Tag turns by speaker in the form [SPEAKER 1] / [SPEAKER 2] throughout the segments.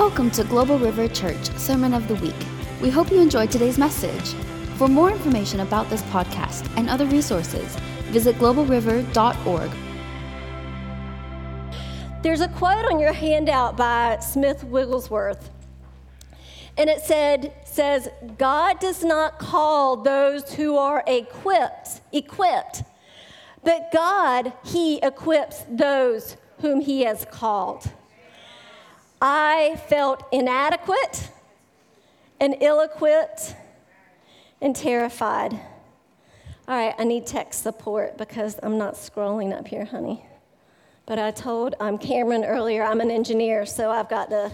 [SPEAKER 1] Welcome to Global River Church Sermon of the Week. We hope you enjoyed today's message. For more information about this podcast and other resources, visit globalriver.org.
[SPEAKER 2] There's a quote on your handout by Smith Wigglesworth. And it said, says, God does not call those who are equipped, equipped, but God, He equips those whom He has called. I felt inadequate and ill equipped and terrified. All right, I need tech support because I'm not scrolling up here, honey. But I told um, Cameron earlier I'm an engineer, so I've got the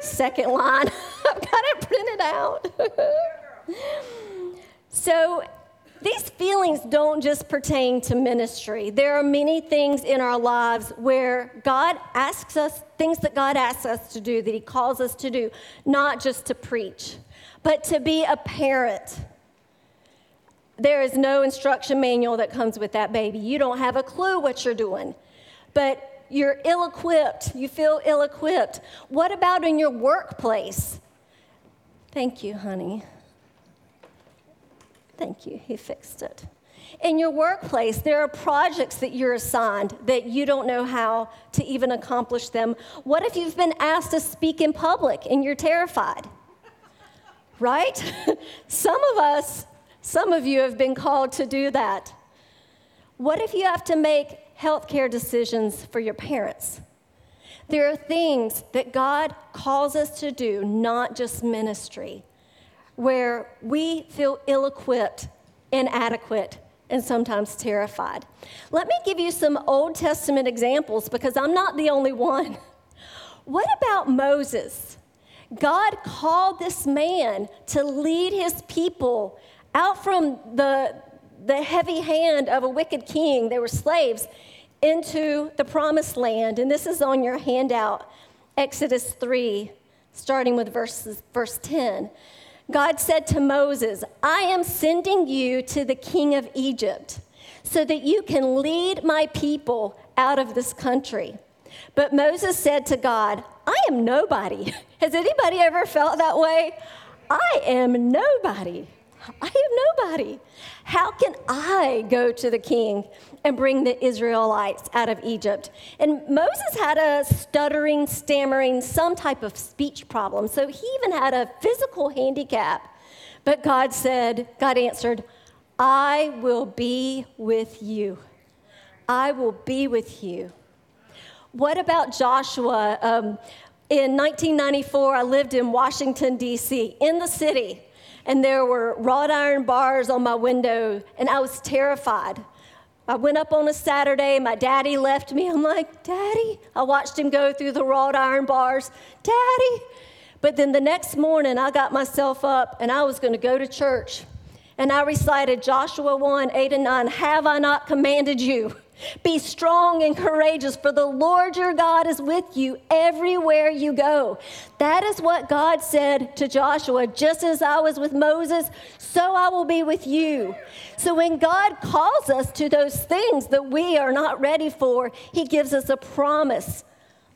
[SPEAKER 2] second line. I've got it printed out. so these feelings don't just pertain to ministry. There are many things in our lives where God asks us, things that God asks us to do, that He calls us to do, not just to preach, but to be a parent. There is no instruction manual that comes with that baby. You don't have a clue what you're doing, but you're ill equipped. You feel ill equipped. What about in your workplace? Thank you, honey. Thank you, he fixed it. In your workplace, there are projects that you're assigned that you don't know how to even accomplish them. What if you've been asked to speak in public and you're terrified? Right? some of us, some of you have been called to do that. What if you have to make healthcare decisions for your parents? There are things that God calls us to do, not just ministry where we feel ill equipped, inadequate, and sometimes terrified. Let me give you some Old Testament examples because I'm not the only one. What about Moses? God called this man to lead his people out from the, the heavy hand of a wicked king, they were slaves, into the promised land. And this is on your handout, Exodus 3, starting with verses, verse 10. God said to Moses, I am sending you to the king of Egypt so that you can lead my people out of this country. But Moses said to God, I am nobody. Has anybody ever felt that way? I am nobody. I am nobody. How can I go to the king and bring the Israelites out of Egypt? And Moses had a stuttering, stammering, some type of speech problem. So he even had a physical handicap. But God said, God answered, I will be with you. I will be with you. What about Joshua? Um, in 1994, I lived in Washington, D.C., in the city and there were wrought iron bars on my window, and I was terrified. I went up on a Saturday, my daddy left me. I'm like, Daddy? I watched him go through the wrought iron bars. Daddy? But then the next morning, I got myself up and I was going to go to church. And I recited Joshua 1 8 and 9 Have I not commanded you? Be strong and courageous, for the Lord your God is with you everywhere you go. That is what God said to Joshua just as I was with Moses, so I will be with you. So when God calls us to those things that we are not ready for, He gives us a promise.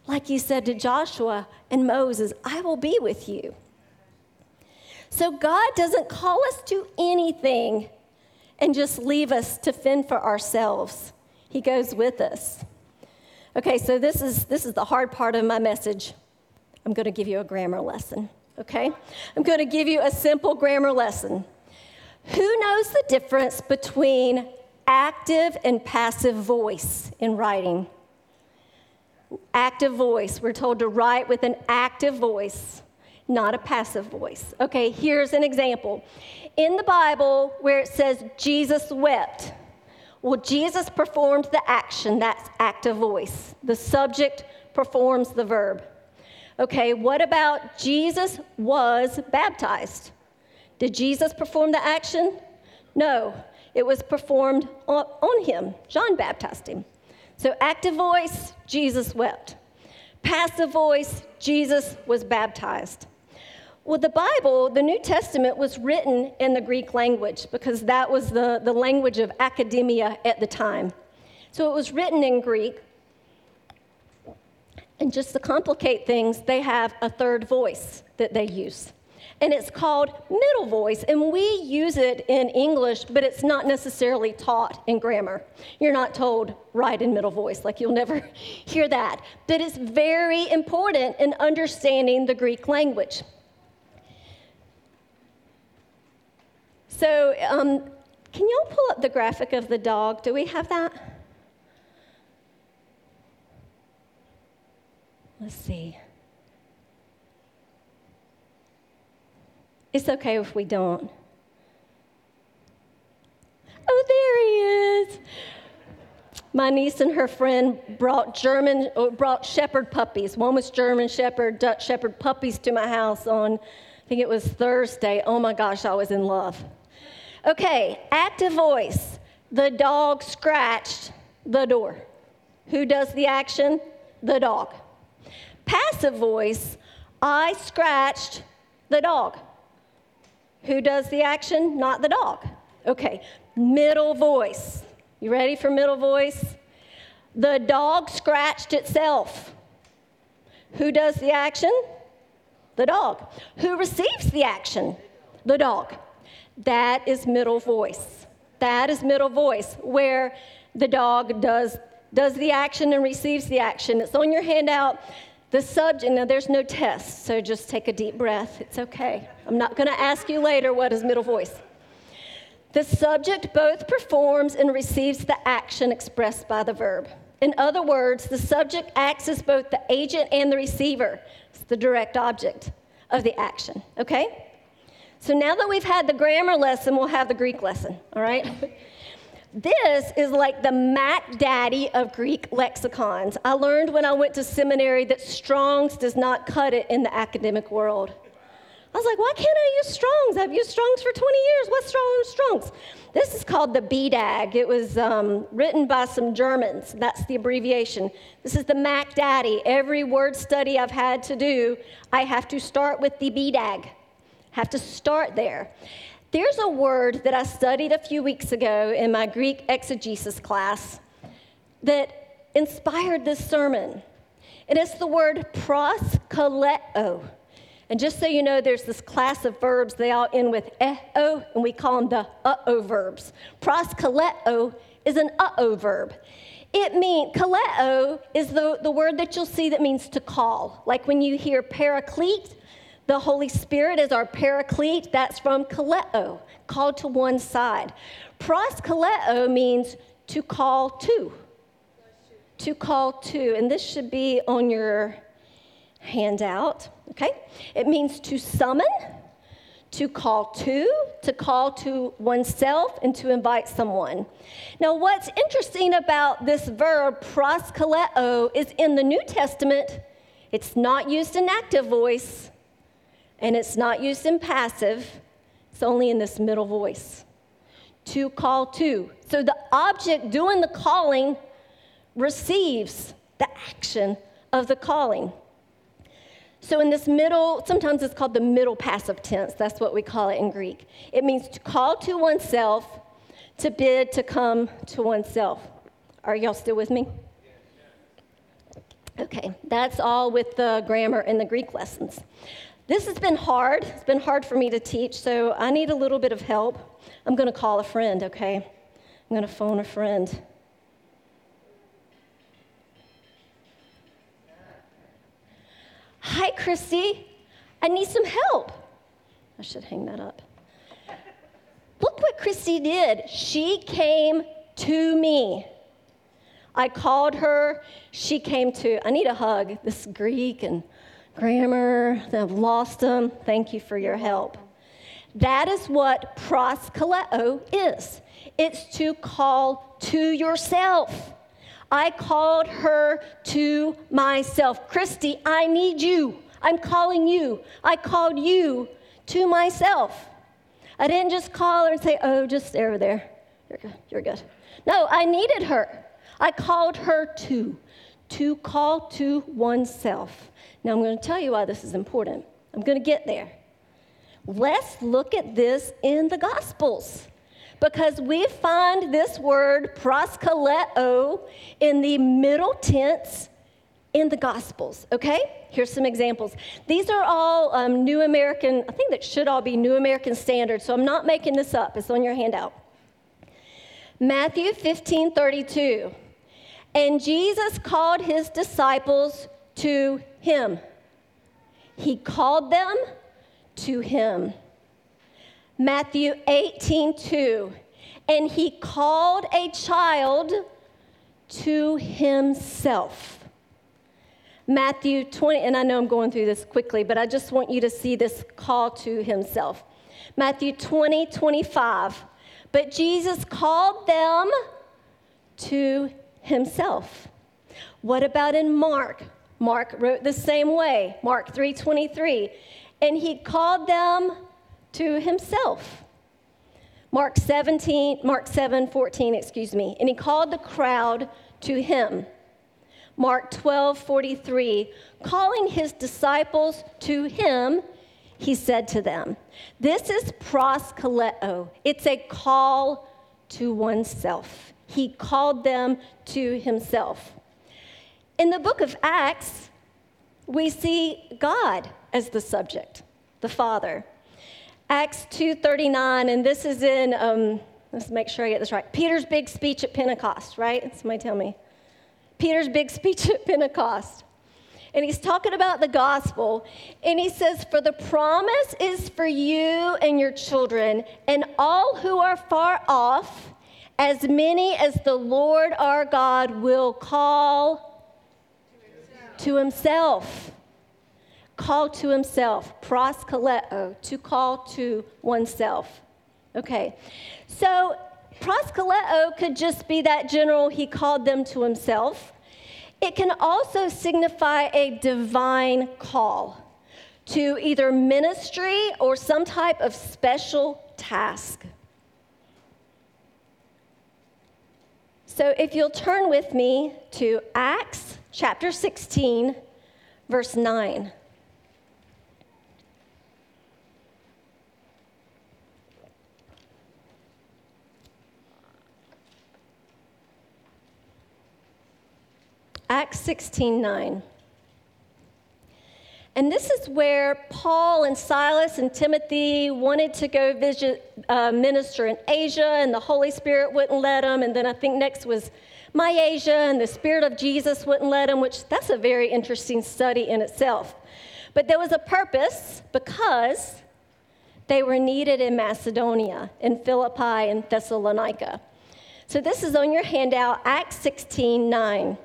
[SPEAKER 2] Like He said to Joshua and Moses, I will be with you. So God doesn't call us to anything and just leave us to fend for ourselves. He goes with us. Okay, so this is this is the hard part of my message. I'm going to give you a grammar lesson, okay? I'm going to give you a simple grammar lesson. Who knows the difference between active and passive voice in writing? Active voice. We're told to write with an active voice, not a passive voice. Okay, here's an example. In the Bible, where it says Jesus wept, well, Jesus performed the action, that's active voice. The subject performs the verb. Okay, what about Jesus was baptized? Did Jesus perform the action? No, it was performed on him. John baptized him. So, active voice, Jesus wept. Passive voice, Jesus was baptized. Well, the Bible, the New Testament, was written in the Greek language because that was the, the language of academia at the time. So it was written in Greek. And just to complicate things, they have a third voice that they use. And it's called middle voice. And we use it in English, but it's not necessarily taught in grammar. You're not told write in middle voice, like you'll never hear that. But it's very important in understanding the Greek language. So, um, can y'all pull up the graphic of the dog? Do we have that? Let's see. It's okay if we don't. Oh, there he is. My niece and her friend brought German, uh, brought shepherd puppies. One was German shepherd, Dutch shepherd puppies to my house on, I think it was Thursday. Oh my gosh, I was in love. Okay, active voice. The dog scratched the door. Who does the action? The dog. Passive voice. I scratched the dog. Who does the action? Not the dog. Okay, middle voice. You ready for middle voice? The dog scratched itself. Who does the action? The dog. Who receives the action? The dog. That is middle voice. That is middle voice, where the dog does, does the action and receives the action. It's on your handout. The subject, now there's no test, so just take a deep breath. It's okay. I'm not going to ask you later what is middle voice. The subject both performs and receives the action expressed by the verb. In other words, the subject acts as both the agent and the receiver. It's the direct object of the action, okay? So now that we've had the grammar lesson, we'll have the Greek lesson, all right? This is like the Mac Daddy of Greek lexicons. I learned when I went to seminary that Strong's does not cut it in the academic world. I was like, why can't I use Strong's? I've used Strong's for 20 years. What's Strong's? Strong's? This is called the BDAG. It was um, written by some Germans. That's the abbreviation. This is the Mac Daddy. Every word study I've had to do, I have to start with the BDAG. Have to start there. There's a word that I studied a few weeks ago in my Greek exegesis class that inspired this sermon. And it's the word proskaleo. And just so you know, there's this class of verbs, they all end with e-o, and we call them the uh-oh verbs. Proskaleo is an uh-oh verb. It means, kaleo is the, the word that you'll see that means to call. Like when you hear paraclete, the Holy Spirit is our paraclete. That's from kaleo, called to one side. Proskaleo means to call to. To call to. And this should be on your handout, okay? It means to summon, to call to, to call to oneself, and to invite someone. Now, what's interesting about this verb, proskaleo, is in the New Testament, it's not used in active voice and it's not used in passive, it's only in this middle voice. To call to. So the object doing the calling receives the action of the calling. So, in this middle, sometimes it's called the middle passive tense. That's what we call it in Greek. It means to call to oneself, to bid to come to oneself. Are y'all still with me? Okay, that's all with the grammar and the Greek lessons. This has been hard. It's been hard for me to teach, so I need a little bit of help. I'm going to call a friend, okay? I'm going to phone a friend. Hi, Christy. I need some help. I should hang that up. Look what Christy did. She came to me. I called her. She came to. I need a hug. This Greek and grammar, I've lost them. Thank you for your help. That is what proskaleo is. It's to call to yourself. I called her to myself. Christy, I need you. I'm calling you. I called you to myself. I didn't just call her and say, oh, just over there. You're good. You're good. No, I needed her. I called her to, to call to oneself. Now, I'm going to tell you why this is important. I'm going to get there. Let's look at this in the Gospels because we find this word proskaleo in the middle tense in the Gospels, okay? Here's some examples. These are all um, New American, I think that should all be New American Standard, so I'm not making this up. It's on your handout. Matthew 15 32. And Jesus called his disciples to him. He called them to him. Matthew 18 2. And he called a child to himself. Matthew 20, and I know I'm going through this quickly, but I just want you to see this call to himself. Matthew 20, 25. But Jesus called them to himself. What about in Mark? Mark wrote the same way, Mark 3:23, and he called them to himself. Mark 17, Mark 7, 14, excuse me, and he called the crowd to him. Mark 12, 43, calling his disciples to him, he said to them, This is proskaleo. It's a call to oneself. He called them to himself. In the book of Acts, we see God as the subject, the Father. Acts 2:39, and this is in. Um, let's make sure I get this right. Peter's big speech at Pentecost, right? Somebody tell me. Peter's big speech at Pentecost. And he's talking about the gospel. And he says, For the promise is for you and your children, and all who are far off, as many as the Lord our God will call to himself. Call to himself. Proskaleo, uh, to call to oneself. Okay, so proskaleo could just be that general, he called them to himself. It can also signify a divine call to either ministry or some type of special task. So if you'll turn with me to Acts chapter 16, verse 9. Acts 16 9. And this is where Paul and Silas and Timothy wanted to go visit, uh, minister in Asia, and the Holy Spirit wouldn't let them. And then I think next was Asia, and the Spirit of Jesus wouldn't let him, which that's a very interesting study in itself. But there was a purpose because they were needed in Macedonia, in Philippi, and Thessalonica. So this is on your handout, Acts 16 9.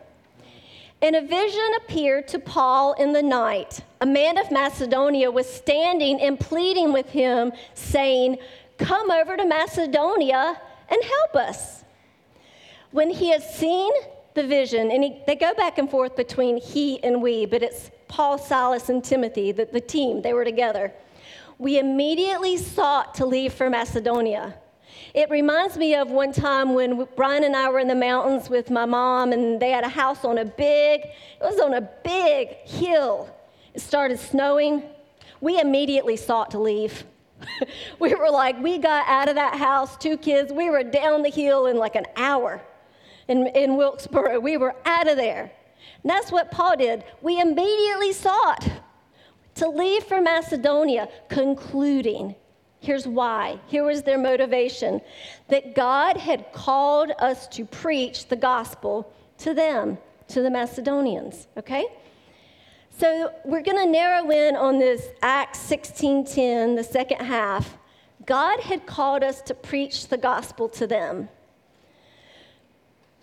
[SPEAKER 2] And a vision appeared to Paul in the night. A man of Macedonia was standing and pleading with him, saying, Come over to Macedonia and help us. When he has seen the vision, and he, they go back and forth between he and we, but it's Paul, Silas, and Timothy, the, the team, they were together. We immediately sought to leave for Macedonia. It reminds me of one time when Brian and I were in the mountains with my mom, and they had a house on a big, it was on a big hill. It started snowing. We immediately sought to leave. we were like, we got out of that house, two kids, we were down the hill in like an hour in, in Wilkesboro. We were out of there. And that's what Paul did. We immediately sought to leave for Macedonia, concluding Here's why. Here was their motivation that God had called us to preach the gospel to them, to the Macedonians, okay? So we're going to narrow in on this Acts 16:10, the second half. God had called us to preach the gospel to them.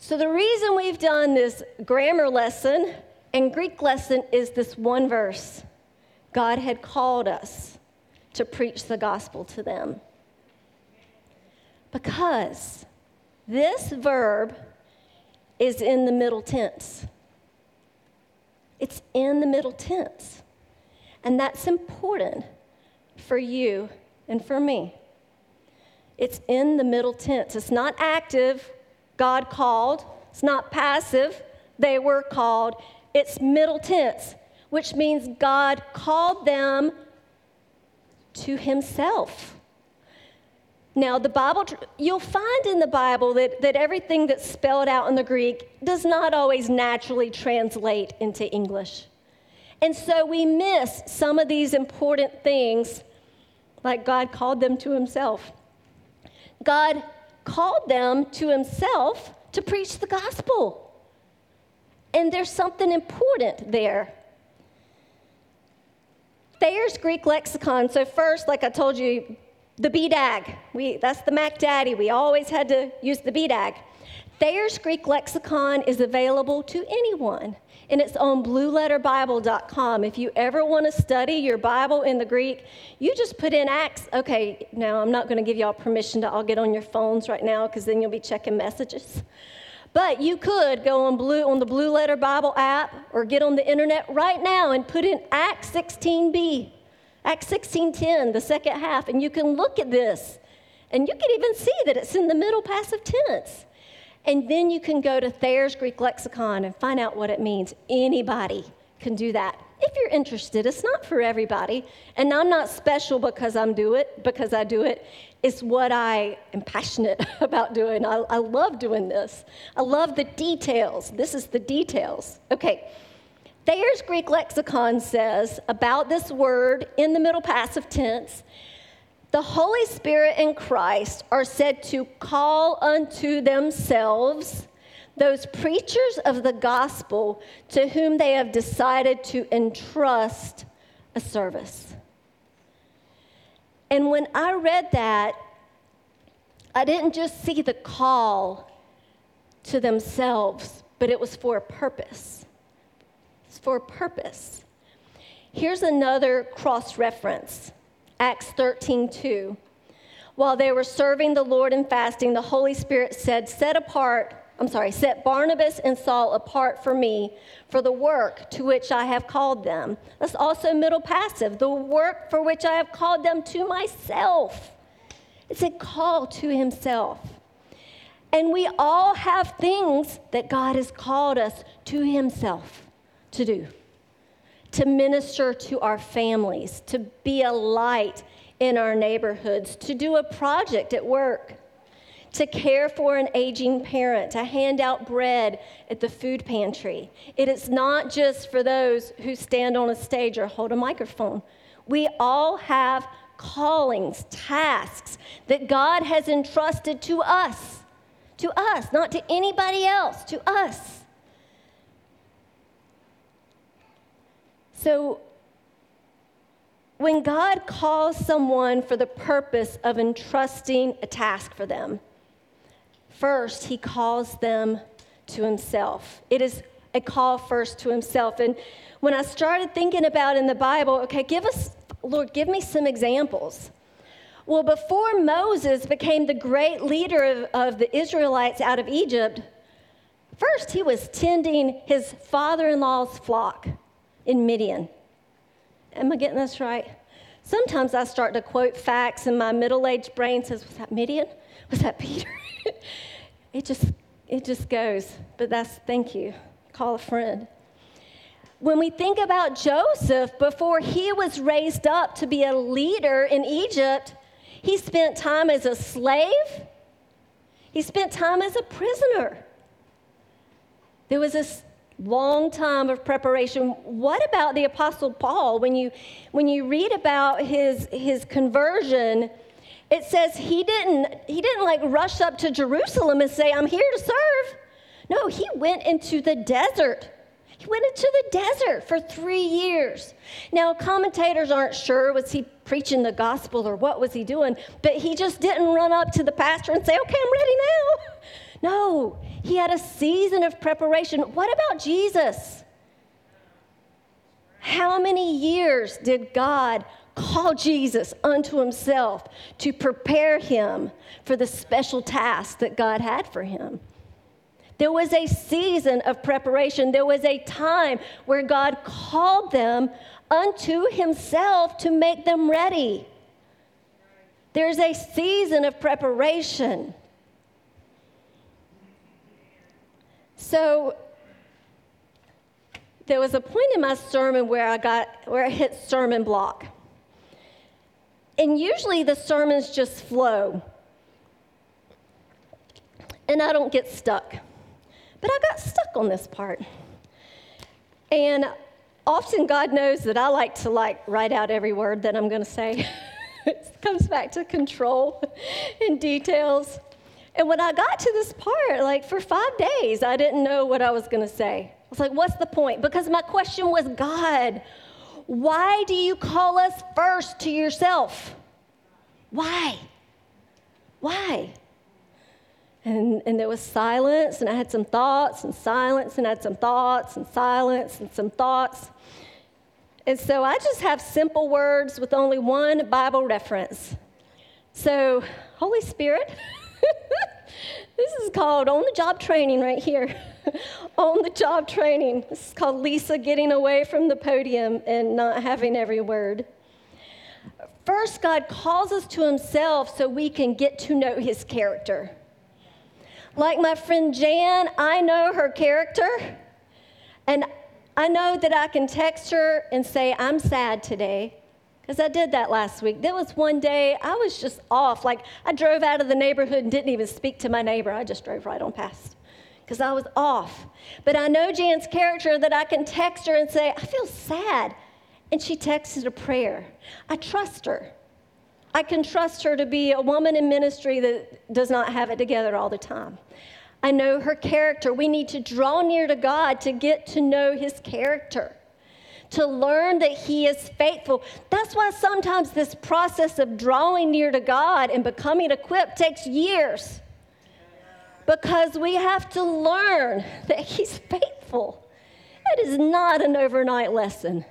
[SPEAKER 2] So the reason we've done this grammar lesson and Greek lesson is this one verse. God had called us to preach the gospel to them. Because this verb is in the middle tense. It's in the middle tense. And that's important for you and for me. It's in the middle tense. It's not active, God called. It's not passive, they were called. It's middle tense, which means God called them to himself. Now, the Bible, you'll find in the Bible that, that everything that's spelled out in the Greek does not always naturally translate into English. And so we miss some of these important things, like God called them to Himself. God called them to Himself to preach the gospel. And there's something important there. Thayer's Greek lexicon. So, first, like I told you, the BDAG. We, that's the Mac Daddy. We always had to use the BDAG. Thayer's Greek lexicon is available to anyone, and it's on blueletterbible.com. If you ever want to study your Bible in the Greek, you just put in Acts. Okay, now I'm not going to give y'all permission to all get on your phones right now because then you'll be checking messages. But you could go on blue on the Blue Letter Bible app or get on the internet right now and put in Acts 16b. Acts 16:10, the second half, and you can look at this and you can even see that it's in the middle passive tense. And then you can go to Thayer's Greek lexicon and find out what it means. Anybody can do that. If you're interested, it's not for everybody. And I'm not special because I'm do it, because I do it. It's what I am passionate about doing. I, I love doing this. I love the details. This is the details. Okay. Thayer's Greek lexicon says about this word in the middle passive tense the Holy Spirit and Christ are said to call unto themselves those preachers of the gospel to whom they have decided to entrust a service. And when I read that, I didn't just see the call to themselves, but it was for a purpose. It's for a purpose. Here's another cross reference Acts 13 2. While they were serving the Lord and fasting, the Holy Spirit said, Set apart, I'm sorry, set Barnabas and Saul apart for me for the work to which I have called them. That's also middle passive, the work for which I have called them to myself. It's a call to himself. And we all have things that God has called us to himself to do to minister to our families, to be a light in our neighborhoods, to do a project at work, to care for an aging parent, to hand out bread at the food pantry. It is not just for those who stand on a stage or hold a microphone. We all have callings, tasks that God has entrusted to us, to us, not to anybody else, to us. So, when God calls someone for the purpose of entrusting a task for them, first, he calls them to himself. It is a call first to himself. And when I started thinking about in the Bible, okay, give us, Lord, give me some examples. Well, before Moses became the great leader of, of the Israelites out of Egypt, first he was tending his father in law's flock in Midian. Am I getting this right? Sometimes I start to quote facts, and my middle aged brain says, Was that Midian? Was that Peter? it, just, it just goes. But that's thank you. Call a friend. When we think about Joseph, before he was raised up to be a leader in Egypt, he spent time as a slave, he spent time as a prisoner. There was a long time of preparation. What about the Apostle Paul? When you, when you read about his, his conversion, it says he didn't, he didn't like rush up to Jerusalem and say, I'm here to serve. No, he went into the desert. He went into the desert for three years. Now, commentators aren't sure was he preaching the gospel or what was he doing, but he just didn't run up to the pastor and say, Okay, I'm ready now. No, he had a season of preparation. What about Jesus? How many years did God call Jesus unto himself to prepare him for the special task that God had for him? There was a season of preparation. There was a time where God called them unto himself to make them ready. There's a season of preparation. So there was a point in my sermon where I got where I hit sermon block. And usually the sermons just flow. and I don't get stuck. But I got stuck on this part. And often God knows that I like to like write out every word that I'm going to say. it comes back to control and details. And when I got to this part, like for five days, I didn't know what I was going to say. I was like, what's the point? Because my question was, God, why do you call us first to yourself? Why? Why? And, and there was silence, and I had some thoughts, and silence, and I had some thoughts, and silence, and some thoughts. And so I just have simple words with only one Bible reference. So, Holy Spirit, this is called on the job training right here. on the job training. This is called Lisa getting away from the podium and not having every word. First, God calls us to Himself so we can get to know His character. Like my friend Jan, I know her character, and I know that I can text her and say, I'm sad today, because I did that last week. There was one day I was just off. Like, I drove out of the neighborhood and didn't even speak to my neighbor, I just drove right on past because I was off. But I know Jan's character that I can text her and say, I feel sad. And she texted a prayer. I trust her. I can trust her to be a woman in ministry that does not have it together all the time. I know her character. We need to draw near to God to get to know his character, to learn that he is faithful. That's why sometimes this process of drawing near to God and becoming equipped takes years. Because we have to learn that he's faithful. It is not an overnight lesson.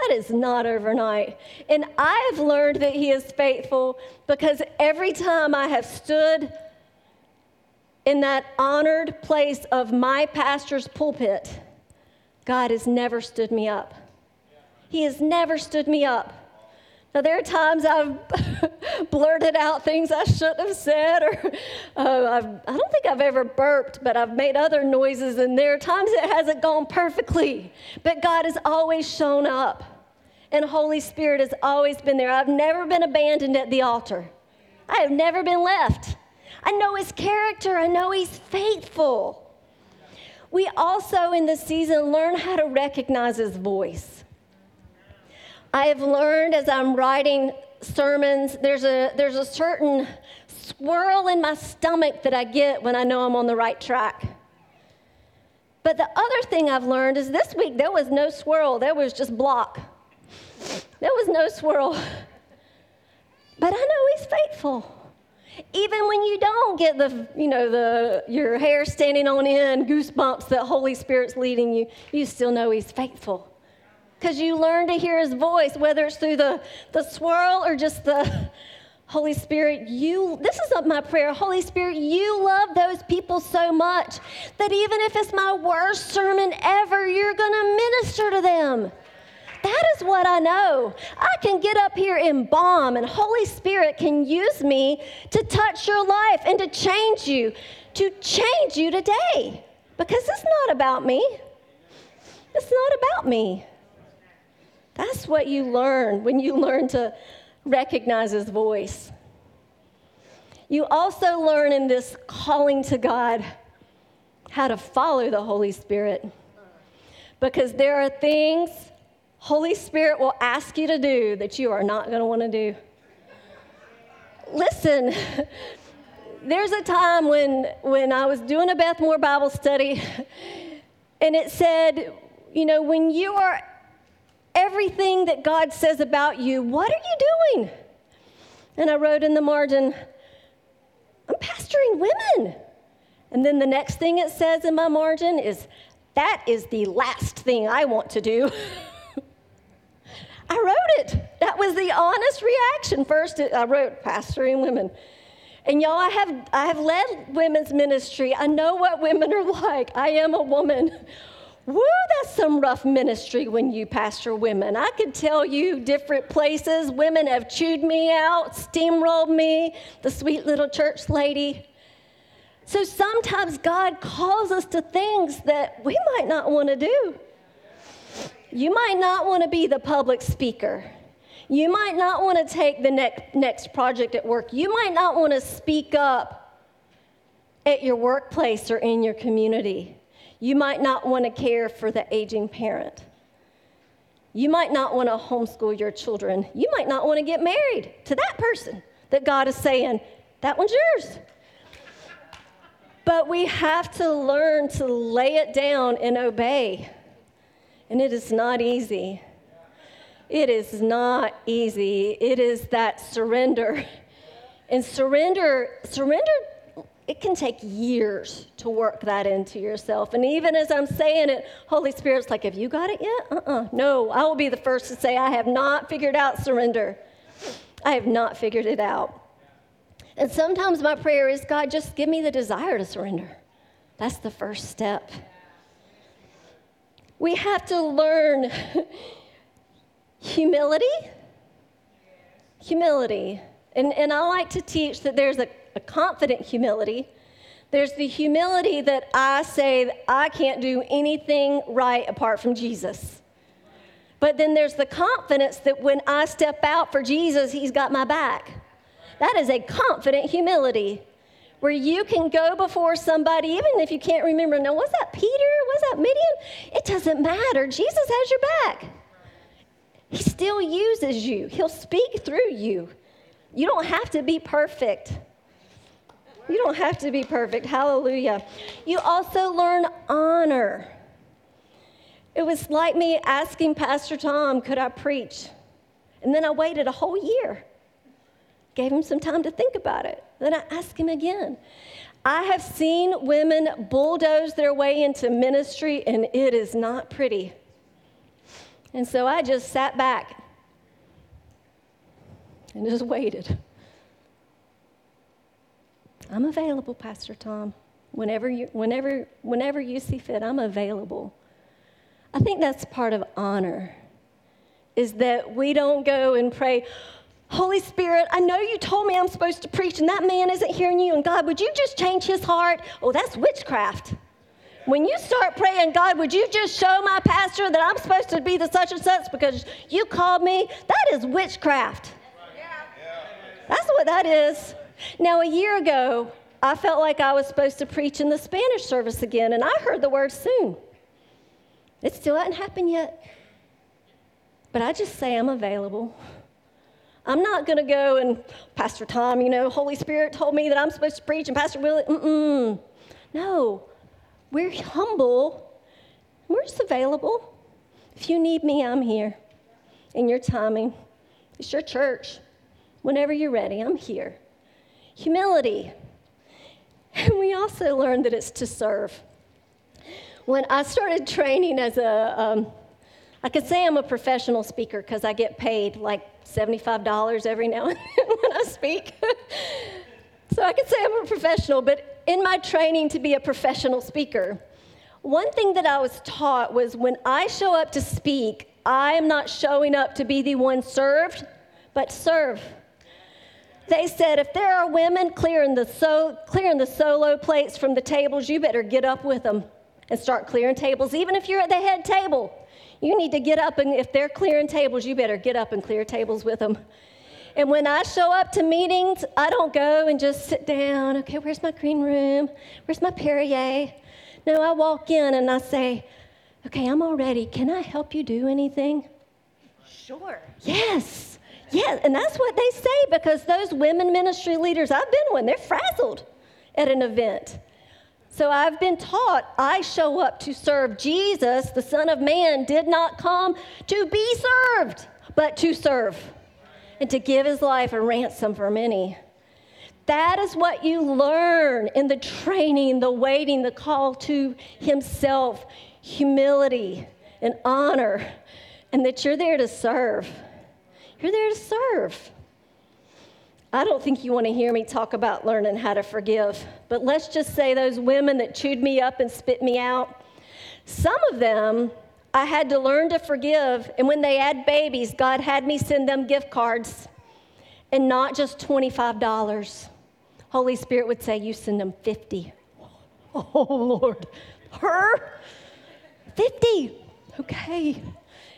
[SPEAKER 2] That is not overnight. And I've learned that He is faithful because every time I have stood in that honored place of my pastor's pulpit, God has never stood me up. He has never stood me up. Now, there are times I've blurted out things I shouldn't have said, or uh, I've, I don't think I've ever burped, but I've made other noises, and there are times it hasn't gone perfectly. But God has always shown up, and Holy Spirit has always been there. I've never been abandoned at the altar, I have never been left. I know His character, I know He's faithful. We also, in this season, learn how to recognize His voice. I have learned as I'm writing sermons, there's a, there's a certain swirl in my stomach that I get when I know I'm on the right track. But the other thing I've learned is this week there was no swirl, there was just block. There was no swirl. But I know He's faithful. Even when you don't get the, you know, the your hair standing on end, goosebumps that Holy Spirit's leading you, you still know He's faithful because you learn to hear his voice, whether it's through the, the swirl or just the Holy Spirit, you, this is my prayer. Holy Spirit, you love those people so much that even if it's my worst sermon ever, you're going to minister to them. That is what I know. I can get up here and bomb, and Holy Spirit can use me to touch your life and to change you, to change you today. Because it's not about me. It's not about me. That's what you learn when you learn to recognize his voice. You also learn in this calling to God how to follow the Holy Spirit. Because there are things Holy Spirit will ask you to do that you are not going to want to do. Listen, there's a time when, when I was doing a Beth Moore Bible study, and it said, you know, when you are everything that God says about you, what are you doing? And I wrote in the margin, I'm pastoring women. And then the next thing it says in my margin is, that is the last thing I want to do. I wrote it. That was the honest reaction. First, I wrote pastoring women. And y'all, I have, I have led women's ministry. I know what women are like. I am a woman Woo, that's some rough ministry when you pastor women. I could tell you different places women have chewed me out, steamrolled me, the sweet little church lady. So sometimes God calls us to things that we might not want to do. You might not want to be the public speaker. You might not want to take the next, next project at work. You might not want to speak up at your workplace or in your community. You might not want to care for the aging parent. You might not want to homeschool your children. You might not want to get married to that person that God is saying, that one's yours. But we have to learn to lay it down and obey. And it is not easy. It is not easy. It is that surrender. And surrender, surrender, it can take years to work that into yourself. And even as I'm saying it, Holy Spirit's like, Have you got it yet? Uh uh No, I will be the first to say, I have not figured out surrender. I have not figured it out. And sometimes my prayer is, God, just give me the desire to surrender. That's the first step. We have to learn humility. Humility. And, and I like to teach that there's a, a confident humility. There's the humility that I say I can't do anything right apart from Jesus. But then there's the confidence that when I step out for Jesus, He's got my back. That is a confident humility where you can go before somebody, even if you can't remember, now, was that Peter? Was that Midian? It doesn't matter. Jesus has your back. He still uses you, He'll speak through you. You don't have to be perfect. You don't have to be perfect. Hallelujah. You also learn honor. It was like me asking Pastor Tom, could I preach? And then I waited a whole year gave him some time to think about it. Then I asked him again. I have seen women bulldoze their way into ministry, and it is not pretty. And so I just sat back and just waited. I'm available, Pastor Tom. Whenever you, whenever, whenever you see fit, I'm available. I think that's part of honor, is that we don't go and pray, Holy Spirit, I know you told me I'm supposed to preach, and that man isn't hearing you. And God, would you just change his heart? Oh, that's witchcraft. When you start praying, God, would you just show my pastor that I'm supposed to be the such and such because you called me? That is witchcraft. That's what that is. Now, a year ago, I felt like I was supposed to preach in the Spanish service again, and I heard the word soon. It still hasn't happened yet. But I just say I'm available. I'm not going to go and, Pastor Tom, you know, Holy Spirit told me that I'm supposed to preach, and Pastor Willie, mm-mm. No, we're humble. We're just available. If you need me, I'm here. In your timing, it's your church. Whenever you're ready, I'm here. Humility. And we also learned that it's to serve. When I started training as a, um, I could say I'm a professional speaker because I get paid like $75 every now and then when I speak. so I could say I'm a professional, but in my training to be a professional speaker, one thing that I was taught was when I show up to speak, I am not showing up to be the one served, but serve. They said if there are women clearing the, so, clearing the solo plates from the tables, you better get up with them and start clearing tables, even if you're at the head table. You need to get up, and if they're clearing tables, you better get up and clear tables with them. And when I show up to meetings, I don't go and just sit down. Okay, where's my green room? Where's my Perrier? No, I walk in and I say, Okay, I'm all ready. Can I help you do anything?
[SPEAKER 3] Sure.
[SPEAKER 2] Yes. Yes. And that's what they say because those women ministry leaders, I've been one, they're frazzled at an event. So I've been taught I show up to serve Jesus, the Son of Man, did not come to be served, but to serve and to give his life a ransom for many. That is what you learn in the training, the waiting, the call to himself, humility and honor, and that you're there to serve. You're there to serve. I don't think you want to hear me talk about learning how to forgive, but let's just say those women that chewed me up and spit me out, some of them I had to learn to forgive, and when they had babies, God had me send them gift cards and not just $25. Holy Spirit would say, You send them 50. Oh, Lord. Her? 50. Okay.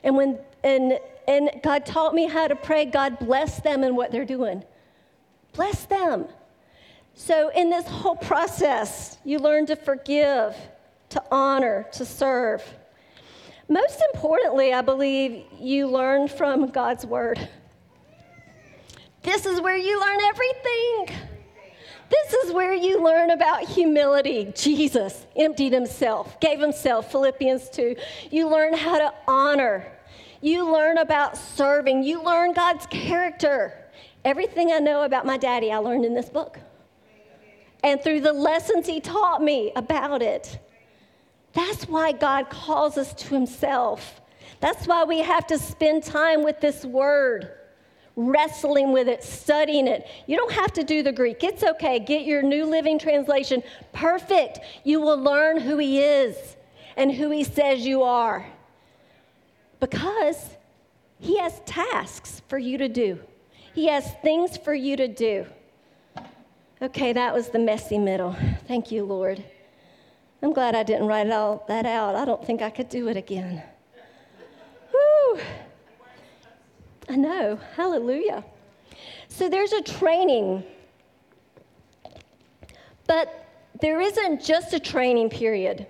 [SPEAKER 2] And when and and God taught me how to pray, God bless them in what they're doing. Bless them. So, in this whole process, you learn to forgive, to honor, to serve. Most importantly, I believe you learn from God's word. This is where you learn everything. This is where you learn about humility. Jesus emptied himself, gave himself, Philippians 2. You learn how to honor. You learn about serving. You learn God's character. Everything I know about my daddy, I learned in this book. And through the lessons he taught me about it. That's why God calls us to himself. That's why we have to spend time with this word wrestling with it, studying it. You don't have to do the Greek. It's okay. Get your New Living Translation. Perfect. You will learn who He is and who He says you are. Because He has tasks for you to do, He has things for you to do. Okay, that was the messy middle. Thank you, Lord. I'm glad I didn't write all that out. I don't think I could do it again. Woo! I know. Hallelujah. So there's a training. But there isn't just a training period.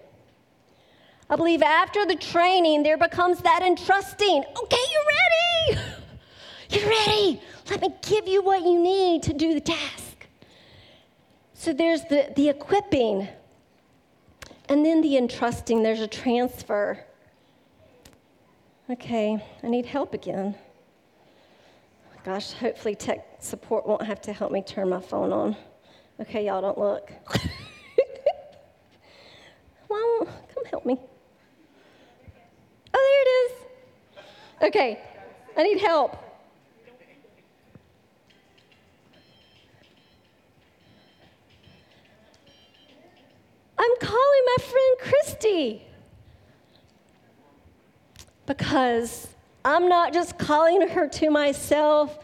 [SPEAKER 2] I believe after the training, there becomes that entrusting. Okay, you're ready. You're ready. Let me give you what you need to do the task. So there's the, the equipping, and then the entrusting. There's a transfer. Okay, I need help again. Gosh, hopefully tech support won't have to help me turn my phone on. Okay, y'all don't look. well, come help me. Oh, there it is. Okay, I need help. I'm calling my friend Christy because I'm not just calling her to myself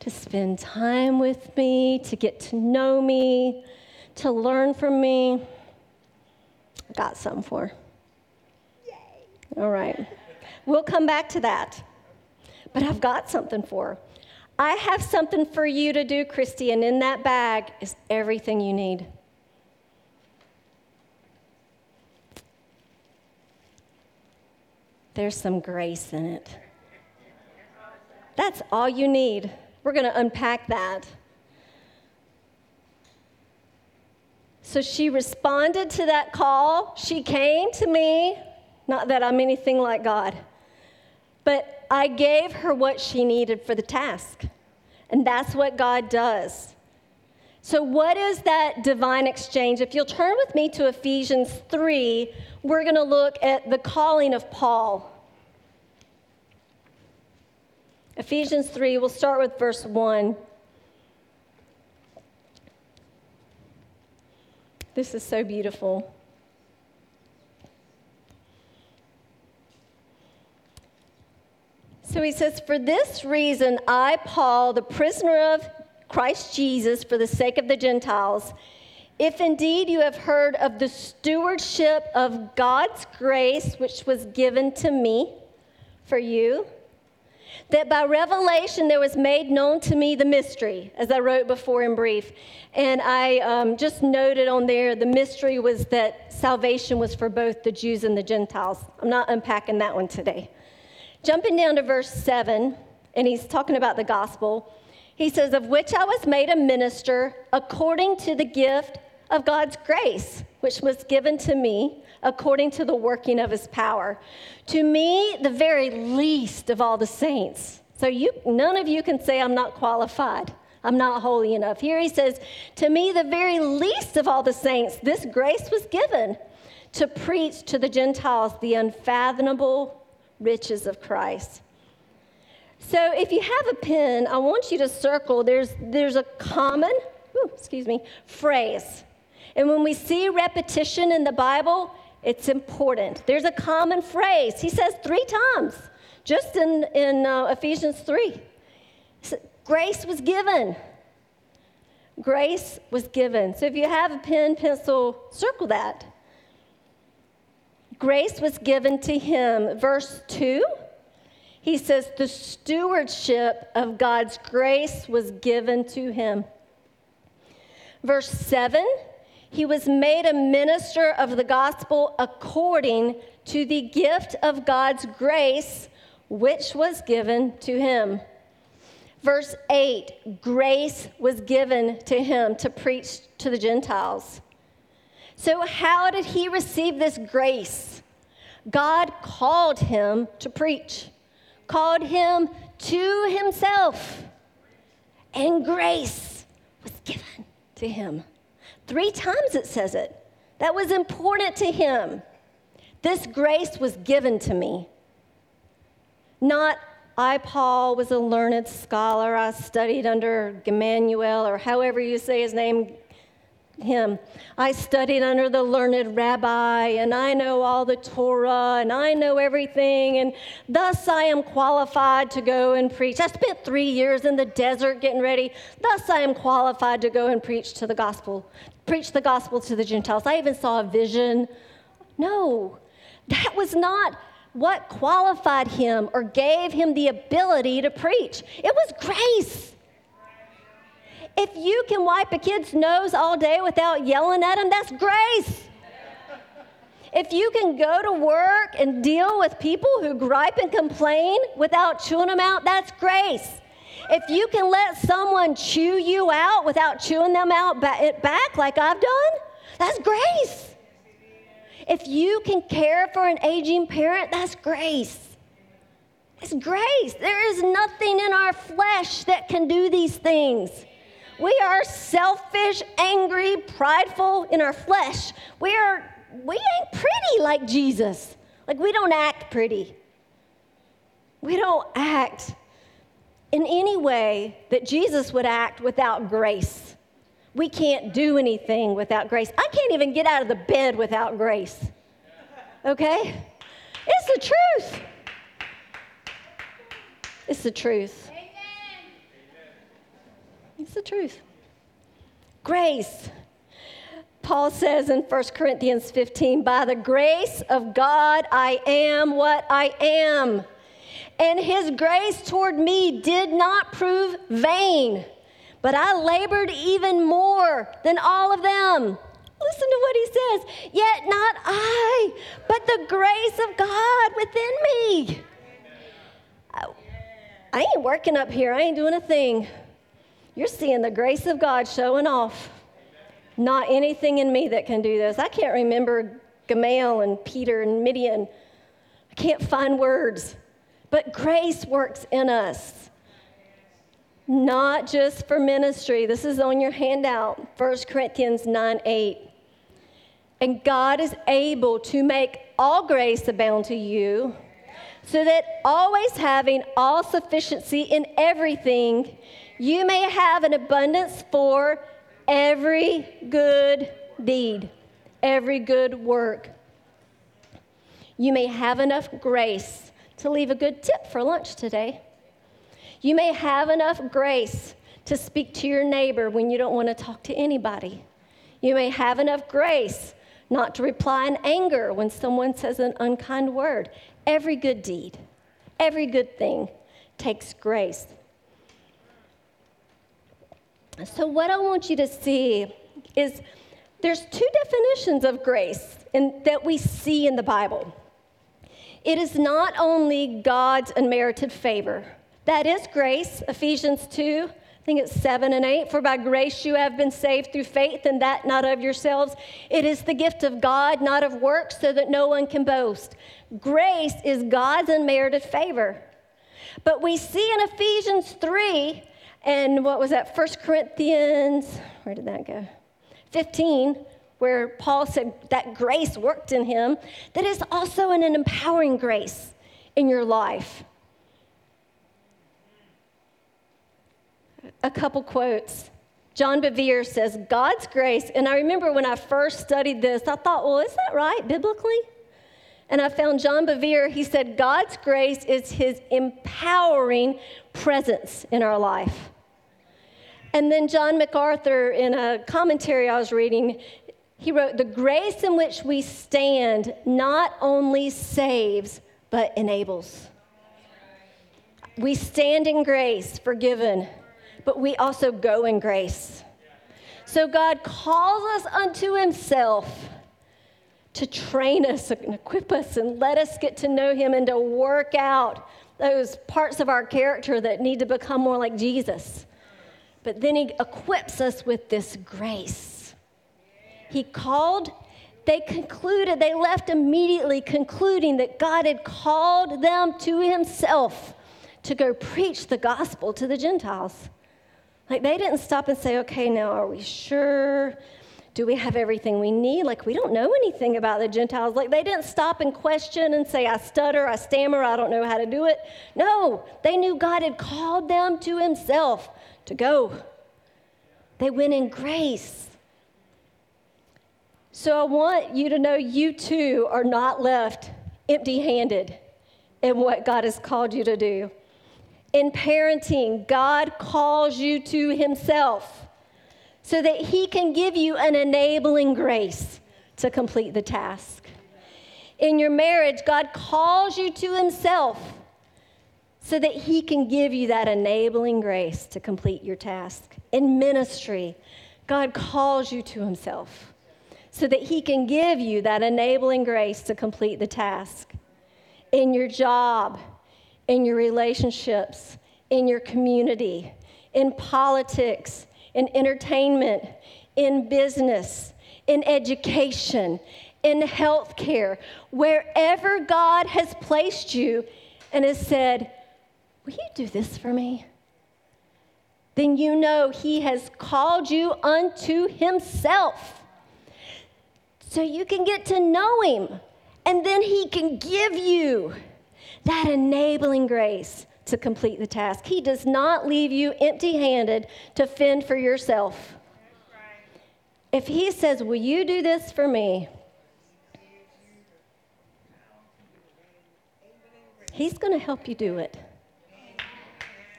[SPEAKER 2] to spend time with me, to get to know me, to learn from me. I got something for her. Yay. All right. We'll come back to that. But I've got something for her. I have something for you to do, Christy, and in that bag is everything you need. There's some grace in it. That's all you need. We're going to unpack that. So she responded to that call. She came to me. Not that I'm anything like God, but I gave her what she needed for the task. And that's what God does. So, what is that divine exchange? If you'll turn with me to Ephesians 3, we're going to look at the calling of Paul. Ephesians 3, we'll start with verse 1. This is so beautiful. So he says, For this reason, I, Paul, the prisoner of Christ Jesus, for the sake of the Gentiles, if indeed you have heard of the stewardship of God's grace, which was given to me for you, that by revelation there was made known to me the mystery, as I wrote before in brief. And I um, just noted on there the mystery was that salvation was for both the Jews and the Gentiles. I'm not unpacking that one today. Jumping down to verse 7, and he's talking about the gospel. He says, Of which I was made a minister according to the gift of God's grace, which was given to me according to the working of his power. To me, the very least of all the saints. So you none of you can say I'm not qualified. I'm not holy enough. Here he says, To me, the very least of all the saints, this grace was given to preach to the Gentiles the unfathomable riches of Christ. So if you have a pen, I want you to circle, there's, there's a common, ooh, excuse me, phrase. And when we see repetition in the Bible, it's important. There's a common phrase. He says three times, just in, in uh, Ephesians 3. Grace was given. Grace was given. So if you have a pen, pencil, circle that. Grace was given to him. Verse 2, he says, The stewardship of God's grace was given to him. Verse 7 He was made a minister of the gospel according to the gift of God's grace, which was given to him. Verse 8 Grace was given to him to preach to the Gentiles. So, how did he receive this grace? God called him to preach, called him to himself, and grace was given to him. Three times it says it. That was important to him. This grace was given to me. Not, I, Paul, was a learned scholar. I studied under Gamaliel, or however you say his name, him. I studied under the learned rabbi, and I know all the Torah, and I know everything, and thus I am qualified to go and preach. I spent three years in the desert getting ready. Thus I am qualified to go and preach to the gospel, preach the gospel to the Gentiles. I even saw a vision. No, that was not what qualified him or gave him the ability to preach. It was grace. If you can wipe a kid's nose all day without yelling at him, that's grace. If you can go to work and deal with people who gripe and complain without chewing them out, that's grace. If you can let someone chew you out without chewing them out back like I've done, that's grace. If you can care for an aging parent, that's grace. It's grace. There is nothing in our flesh that can do these things. We are selfish, angry, prideful in our flesh. We are we ain't pretty like Jesus. Like we don't act pretty. We don't act in any way that Jesus would act without grace. We can't do anything without grace. I can't even get out of the bed without grace. Okay? It's the truth. It's the truth. It's the truth. Grace. Paul says in 1 Corinthians 15, by the grace of God, I am what I am. And his grace toward me did not prove vain. But I labored even more than all of them. Listen to what he says. Yet not I, but the grace of God within me. I, I ain't working up here, I ain't doing a thing. You're seeing the grace of God showing off. Not anything in me that can do this. I can't remember Gamaliel and Peter and Midian. I can't find words. But grace works in us not just for ministry. This is on your handout, 1 Corinthians 9 8. And God is able to make all grace abound to you, so that always having all sufficiency in everything, you may have an abundance for every good deed, every good work. You may have enough grace to leave a good tip for lunch today. You may have enough grace to speak to your neighbor when you don't want to talk to anybody. You may have enough grace not to reply in anger when someone says an unkind word. Every good deed, every good thing takes grace. So, what I want you to see is there's two definitions of grace in, that we see in the Bible. It is not only God's unmerited favor, that is grace, Ephesians 2. I think it's 7 and 8. For by grace you have been saved through faith, and that not of yourselves. It is the gift of God, not of works, so that no one can boast. Grace is God's unmerited favor. But we see in Ephesians 3, and what was that, 1 Corinthians, where did that go? 15, where Paul said that grace worked in him, that is also an empowering grace in your life. a couple quotes. John Bevere says, God's grace, and I remember when I first studied this, I thought, well, is that right biblically? And I found John Bevere, he said, God's grace is his empowering presence in our life. And then John MacArthur, in a commentary I was reading, he wrote, The grace in which we stand not only saves, but enables. We stand in grace, forgiven, but we also go in grace. So God calls us unto Himself to train us and equip us and let us get to know Him and to work out those parts of our character that need to become more like Jesus. But then He equips us with this grace. He called, they concluded, they left immediately concluding that God had called them to Himself to go preach the gospel to the Gentiles. Like they didn't stop and say, okay, now are we sure? Do we have everything we need? Like we don't know anything about the Gentiles. Like they didn't stop and question and say, I stutter, I stammer, I don't know how to do it. No, they knew God had called them to Himself to go. They went in grace. So I want you to know you too are not left empty handed in what God has called you to do. In parenting, God calls you to Himself so that He can give you an enabling grace to complete the task. In your marriage, God calls you to Himself so that He can give you that enabling grace to complete your task. In ministry, God calls you to Himself so that He can give you that enabling grace to complete the task. In your job, in your relationships, in your community, in politics, in entertainment, in business, in education, in healthcare, wherever God has placed you and has said, Will you do this for me? Then you know He has called you unto Himself. So you can get to know Him, and then He can give you that enabling grace to complete the task. He does not leave you empty handed to fend for yourself. If He says, Will you do this for me? He's going to help you do it.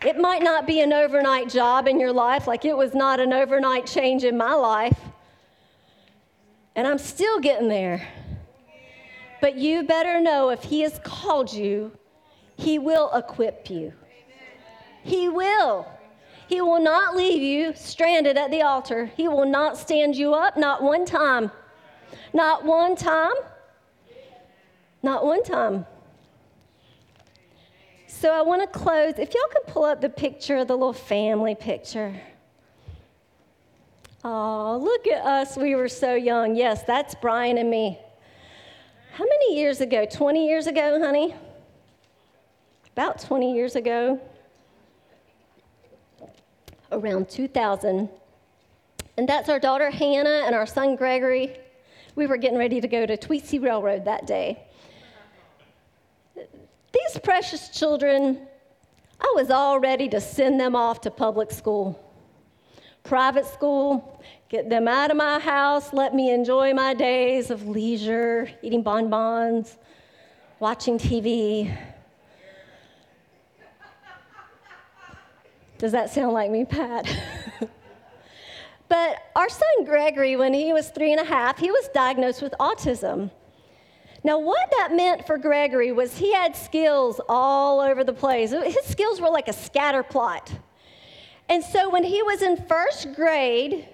[SPEAKER 2] It might not be an overnight job in your life, like it was not an overnight change in my life. And I'm still getting there. But you better know if He has called you, He will equip you. He will. He will not leave you stranded at the altar. He will not stand you up, not one time. Not one time. Not one time. So I want to close. If y'all can pull up the picture, the little family picture. Oh, look at us. We were so young. Yes, that's Brian and me. How many years ago? 20 years ago, honey? About 20 years ago. Around 2000. And that's our daughter Hannah and our son Gregory. We were getting ready to go to Tweetsie Railroad that day. These precious children, I was all ready to send them off to public school, private school, Get them out of my house. Let me enjoy my days of leisure, eating bonbons, watching TV. Does that sound like me, Pat? but our son Gregory, when he was three and a half, he was diagnosed with autism. Now, what that meant for Gregory was he had skills all over the place. His skills were like a scatter plot. And so when he was in first grade,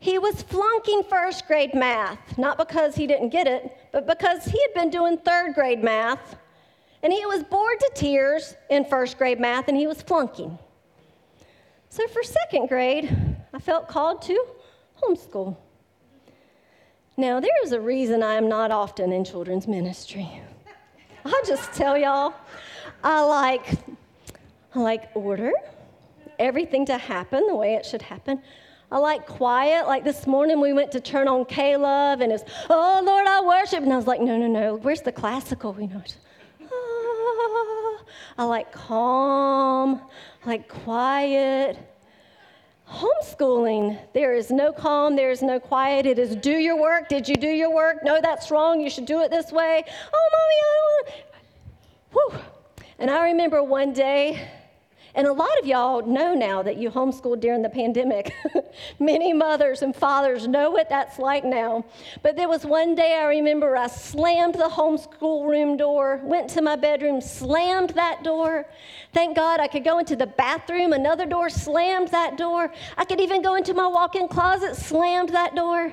[SPEAKER 2] he was flunking first grade math, not because he didn't get it, but because he had been doing third grade math, and he was bored to tears in first grade math, and he was flunking. So for second grade, I felt called to homeschool. Now, there is a reason I am not often in children's ministry. I'll just tell y'all, I like, I like order, everything to happen the way it should happen. I like quiet. Like this morning, we went to turn on K-LOVE, and it's, oh, Lord, I worship. And I was like, no, no, no. Where's the classical? You know, ah. I like calm. Like quiet. Homeschooling, there is no calm, there is no quiet. It is do your work. Did you do your work? No, that's wrong. You should do it this way. Oh, mommy, I don't want. Whew. And I remember one day And a lot of y'all know now that you homeschooled during the pandemic. Many mothers and fathers know what that's like now. But there was one day I remember I slammed the homeschool room door, went to my bedroom, slammed that door. Thank God I could go into the bathroom, another door, slammed that door. I could even go into my walk in closet, slammed that door.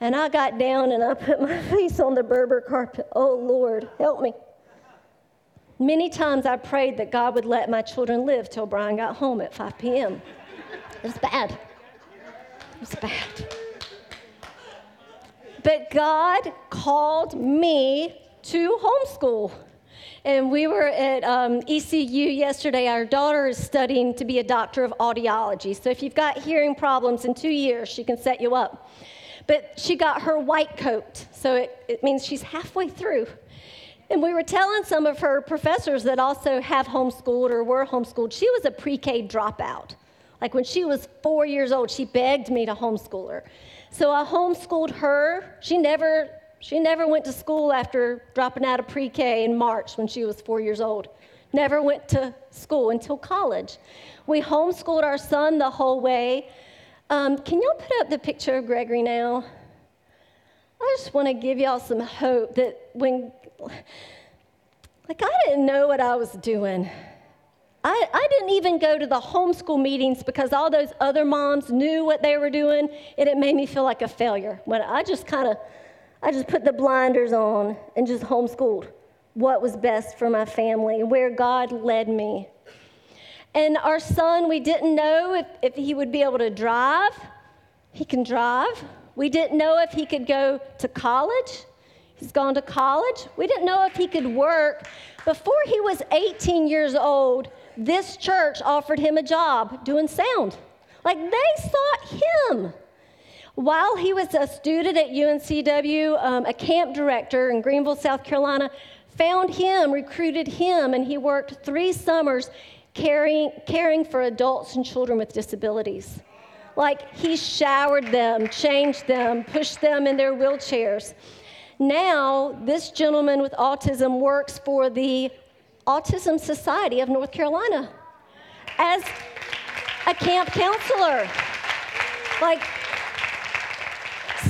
[SPEAKER 2] And I got down and I put my face on the Berber carpet. Oh, Lord, help me. Many times I prayed that God would let my children live till Brian got home at 5 p.m. It was bad. It was bad. But God called me to homeschool. And we were at um, ECU yesterday. Our daughter is studying to be a doctor of audiology. So if you've got hearing problems in two years, she can set you up. But she got her white coat, so it, it means she's halfway through. And we were telling some of her professors that also have homeschooled or were homeschooled, she was a pre K dropout. Like when she was four years old, she begged me to homeschool her. So I homeschooled her. She never, she never went to school after dropping out of pre K in March when she was four years old. Never went to school until college. We homeschooled our son the whole way. Um, can y'all put up the picture of Gregory now? I just want to give y'all some hope that when like, I didn't know what I was doing. I, I didn't even go to the homeschool meetings because all those other moms knew what they were doing, and it made me feel like a failure. When I just kind of, I just put the blinders on and just homeschooled what was best for my family, where God led me. And our son, we didn't know if, if he would be able to drive. He can drive. We didn't know if he could go to college. He's gone to college. We didn't know if he could work. Before he was 18 years old, this church offered him a job doing sound. Like they sought him. While he was a student at UNCW, um, a camp director in Greenville, South Carolina, found him, recruited him, and he worked three summers caring, caring for adults and children with disabilities. Like he showered them, changed them, pushed them in their wheelchairs. Now, this gentleman with autism works for the Autism Society of North Carolina as a camp counselor. Like,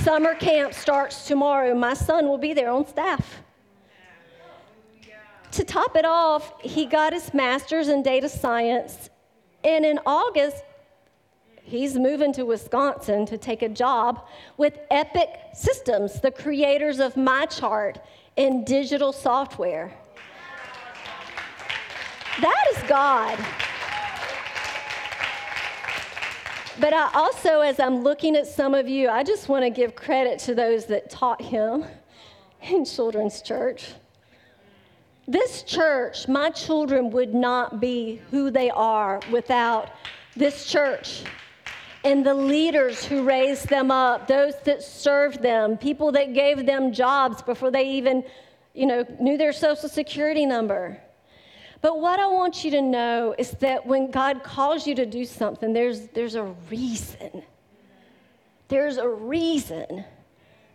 [SPEAKER 2] summer camp starts tomorrow. My son will be there on staff. To top it off, he got his master's in data science, and in August, he's moving to Wisconsin to take a job with Epic Systems, the creators of MyChart and digital software. That is God. But I also, as I'm looking at some of you, I just want to give credit to those that taught him in children's church. This church, my children would not be who they are without this church and the leaders who raised them up, those that served them, people that gave them jobs before they even, you know, knew their social security number. But what I want you to know is that when God calls you to do something, there's, there's a reason. There's a reason.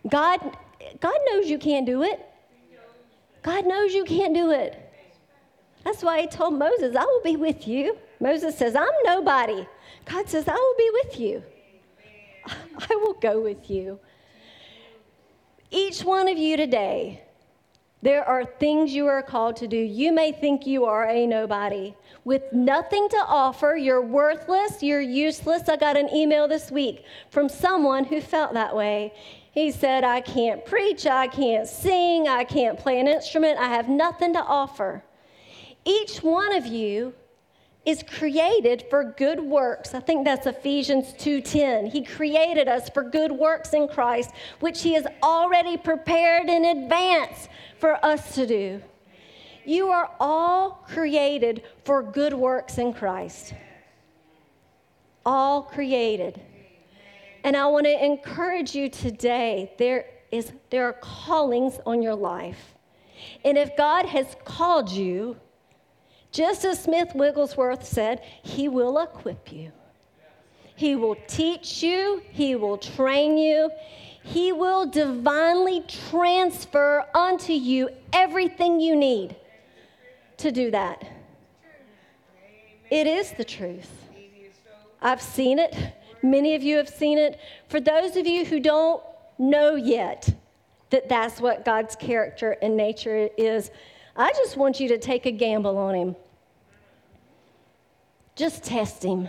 [SPEAKER 2] God, God knows you can't do it. God knows you can't do it. That's why he told Moses, I will be with you. Moses says, I'm nobody. God says, I will be with you. I will go with you. Each one of you today, there are things you are called to do. You may think you are a nobody. With nothing to offer, you're worthless, you're useless. I got an email this week from someone who felt that way. He said, I can't preach, I can't sing, I can't play an instrument, I have nothing to offer. Each one of you is created for good works. I think that's Ephesians 2:10. He created us for good works in Christ, which he has already prepared in advance for us to do. You are all created for good works in Christ. All created. And I want to encourage you today, there is there are callings on your life. And if God has called you, just as Smith Wigglesworth said, He will equip you. He will teach you, He will train you, He will divinely transfer unto you everything you need to do that. It is the truth. I've seen it. Many of you have seen it. For those of you who don't know yet that that's what God's character and nature is, I just want you to take a gamble on Him. Just test Him.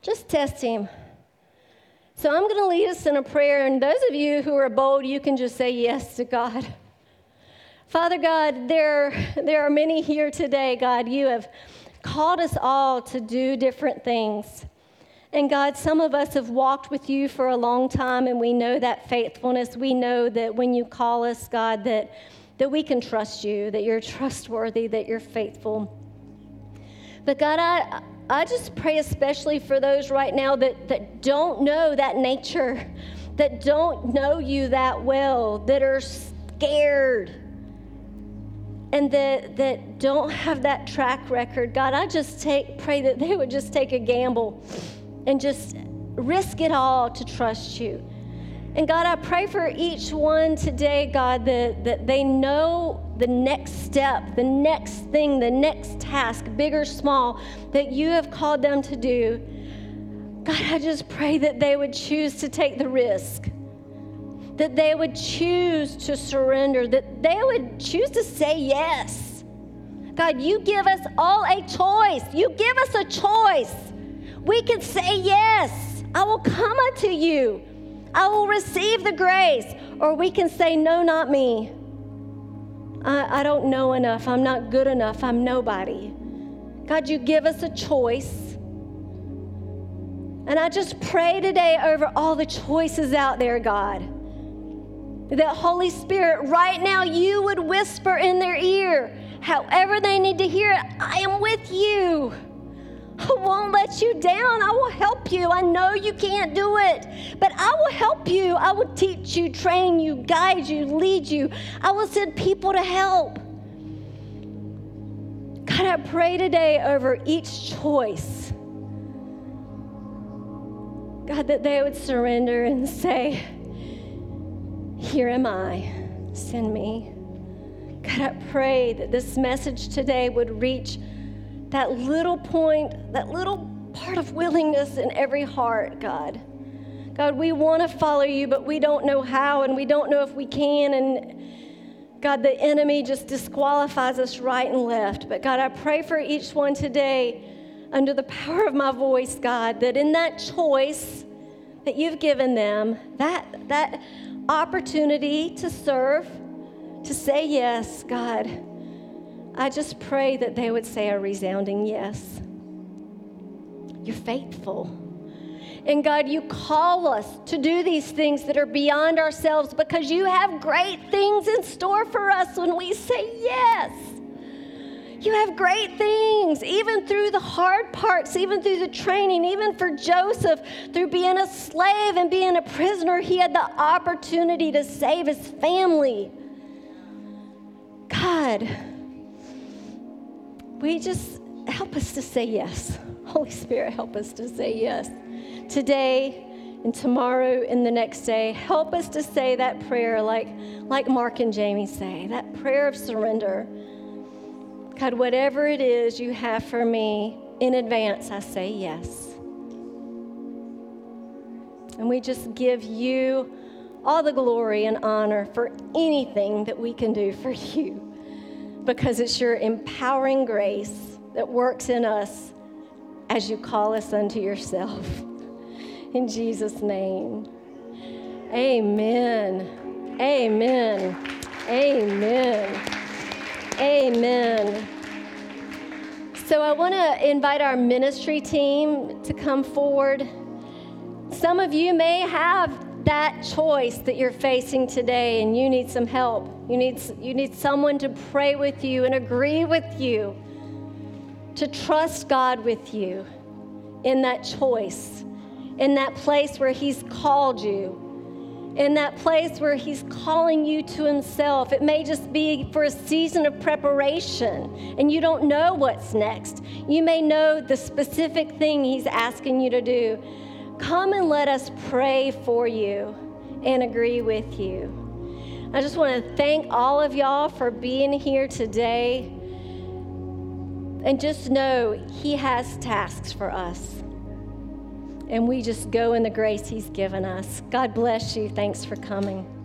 [SPEAKER 2] Just test Him. So I'm going to lead us in a prayer, and those of you who are bold, you can just say yes to God. Father God, there, there are many here today, God. You have called us all to do different things. And God, some of us have walked with you for a long time, and we know that faithfulness. We know that when you call us, God, that, that we can trust you, that you're trustworthy, that you're faithful. But God, I, I just pray especially for those right now that, that don't know that nature, that don't know you that well, that are scared and that, that don't have that track record, God, I just take, pray that they would just take a gamble and just risk it all to trust you. And God, I pray for each one today, God, that, that they know the next step, the next thing, the next task, big or small, that you have called them to do. God, I just pray that they would choose to take the risk that they would choose to surrender, that they would choose to say yes. God, you give us all a choice. You give us a choice. We can say yes. I will come unto you. I will receive the grace. Or we can say, no, not me. I, I don't know enough. I'm not good enough. I'm nobody. God, you give us a choice. And I just pray today over all the choices out there, God that Holy Spirit, right now, you would whisper in their ear, however they need to hear it, I am with you. I won't let you down. I will help you. I know you can't do it, but I will help you. I will teach you, train you, guide you, lead you. I will send people to help. God, I pray today over each choice. God, that they would surrender and say, here am I, send me. God, I pray that this message today would reach that little point, that little part of willingness in every heart, God. God, we want to follow you, but we don't know how and we don't know if we can. And God, the enemy just disqualifies us right and left. But God, I pray for each one today under the power of my voice, God, that in that choice that you've given them, that, that opportunity to serve, to say yes, God, I just pray that they would say a resounding yes. You're faithful. And God, you call us to do these things that are beyond ourselves because you have great things in store for us when we say yes. You have great things, even through the hard parts, even through the training, even for Joseph, through being a slave and being a prisoner, he had the opportunity to save his family. God, we just help us to say yes. Holy Spirit, help us to say yes. Today and tomorrow and the next day, help us to say that prayer like, like Mark and Jamie say, that prayer of surrender. God, whatever it is you have for me in advance, I say yes. And we just give you all the glory and honor for anything that we can do for you because it's your empowering grace that works in us as you call us unto yourself. In Jesus' name. Amen. Amen. Amen. Amen. So I want to invite our ministry team to come forward. Some of you may have that choice that you're facing today and you need some help. You need, you need someone to pray with you and agree with you, to trust God with you in that choice, in that place where He's called you in that place where He's calling you to Himself. It may just be for a season of preparation and you don't know what's next. You may know the specific thing He's asking you to do. Come and let us pray for you and agree with you. I just want to thank all of y'all for being here today. And just know He has tasks for us. And we just go in the grace He's given us. God bless you. Thanks for coming.